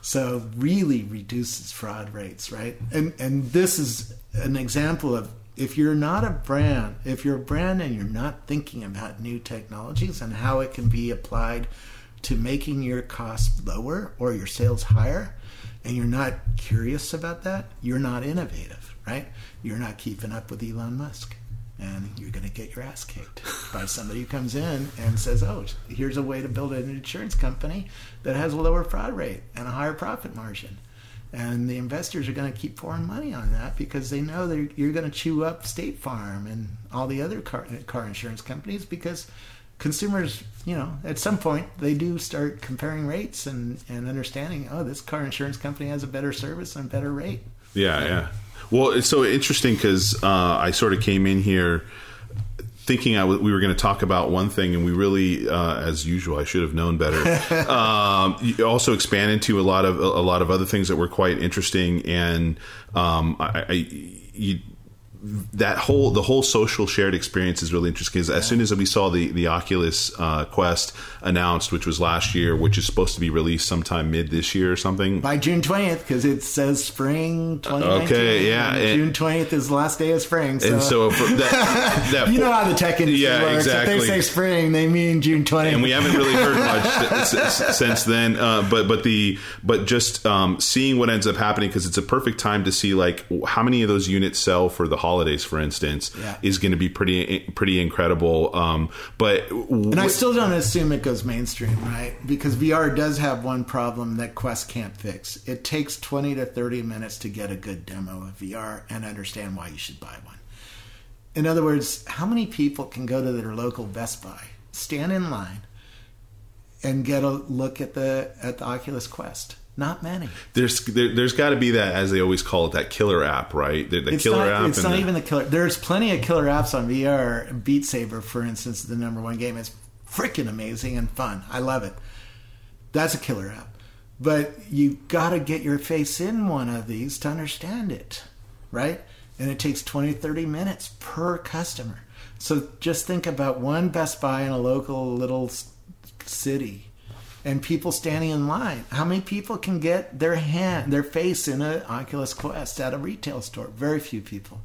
So really reduces fraud rates, right? And and this is an example of if you're not a brand, if you're a brand and you're not thinking about new technologies and how it can be applied to making your costs lower or your sales higher, and you're not curious about that, you're not innovative, right? You're not keeping up with Elon Musk. And you're going to get your ass kicked by somebody who comes in and says, "Oh, here's a way to build an insurance company that has a lower fraud rate and a higher profit margin." And the investors are going to keep pouring money on that because they know that you're going to chew up State Farm and all the other car, car insurance companies because consumers, you know, at some point they do start comparing rates and, and understanding, oh, this car insurance company has a better service and better rate. Yeah, yeah. Well, it's so interesting because uh, I sort of came in here thinking I w- we were going to talk about one thing, and we really, uh, as usual, I should have known better. um, you also expand into a lot of a lot of other things that were quite interesting, and um, I, I you that whole the whole social shared experience is really interesting because as soon as we saw the the Oculus uh, Quest announced, which was last year, which is supposed to be released sometime mid this year or something by June twentieth because it says spring twenty. Okay, yeah, and June twentieth is the last day of spring. So. And so that, that you know how the tech industry yeah, works. Exactly. If they say spring, they mean June twentieth. And we haven't really heard much since then. Uh, but but the but just um, seeing what ends up happening because it's a perfect time to see like how many of those units sell for the holidays, for instance, yeah. is going to be pretty pretty incredible. Um, but w- and I still don't assume it goes mainstream, right? Because VR does have one problem that Quest can't fix. It takes twenty to thirty minutes to get a good demo of VR and understand why you should buy one. In other words, how many people can go to their local Best Buy, stand in line, and get a look at the at the Oculus Quest? Not many. There's there, has got to be that as they always call it that killer app, right? The, the it's killer not, app. It's not the, even the killer. There's plenty of killer apps on VR. Beat Saber, for instance, the number one game is freaking amazing and fun. I love it. That's a killer app. But you got to get your face in one of these to understand it, right? And it takes 20, 30 minutes per customer. So just think about one Best Buy in a local little city and people standing in line. How many people can get their hand, their face in an Oculus Quest at a retail store? Very few people.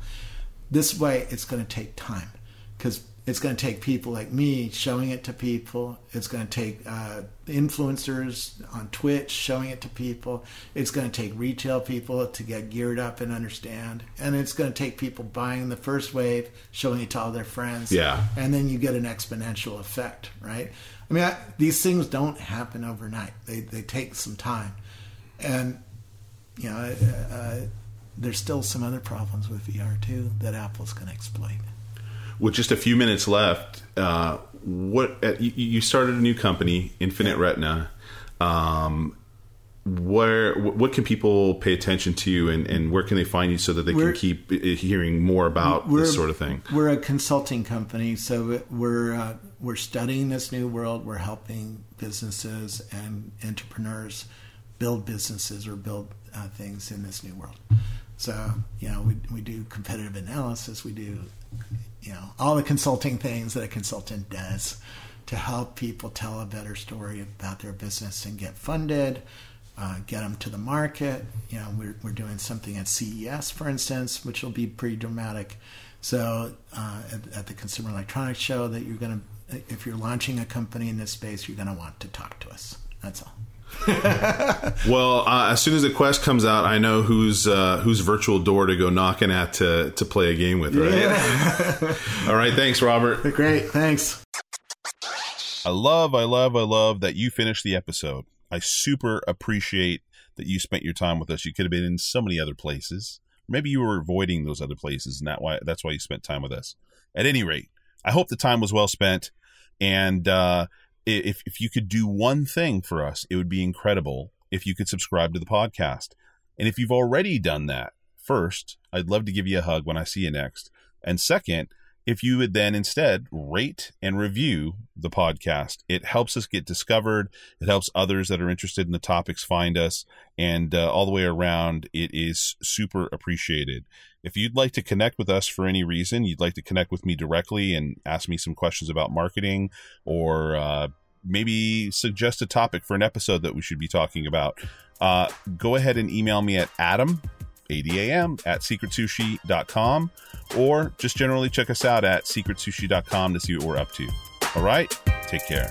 This way, it's going to take time because it's going to take people like me showing it to people. It's going to take uh, influencers on Twitch showing it to people. It's going to take retail people to get geared up and understand. And it's going to take people buying the first wave, showing it to all their friends. Yeah. And then you get an exponential effect, right? I mean, I, these things don't happen overnight. They they take some time, and you know, uh, uh, there's still some other problems with VR too that Apple's going to exploit. With just a few minutes left, uh, what uh, you, you, started a new company, Infinite yeah. Retina. Um, where what can people pay attention to and, and where can they find you so that they we're, can keep hearing more about this sort of thing we're a consulting company so we're uh, we're studying this new world we're helping businesses and entrepreneurs build businesses or build uh, things in this new world so you know we, we do competitive analysis we do you know all the consulting things that a consultant does to help people tell a better story about their business and get funded uh, get them to the market. You know, we're, we're doing something at CES, for instance, which will be pretty dramatic. So uh, at, at, the Consumer Electronics Show, that you're going to, if you're launching a company in this space, you're going to want to talk to us. That's all. well, uh, as soon as the Quest comes out, I know whose uh, whose virtual door to go knocking at to to play a game with. Right? Yeah. all right. Thanks, Robert. Great. Thanks. I love, I love, I love that you finished the episode. I super appreciate that you spent your time with us. You could have been in so many other places. Maybe you were avoiding those other places, and that why that's why you spent time with us. At any rate, I hope the time was well spent. And uh, if if you could do one thing for us, it would be incredible if you could subscribe to the podcast. And if you've already done that, first, I'd love to give you a hug when I see you next. And second, if you would then instead rate and review the podcast. It helps us get discovered. It helps others that are interested in the topics find us. And uh, all the way around, it is super appreciated. If you'd like to connect with us for any reason, you'd like to connect with me directly and ask me some questions about marketing or uh, maybe suggest a topic for an episode that we should be talking about, uh, go ahead and email me at adam, ADAM, at secretsushi.com or just generally check us out at secretsushi.com to see what we're up to. All right, take care.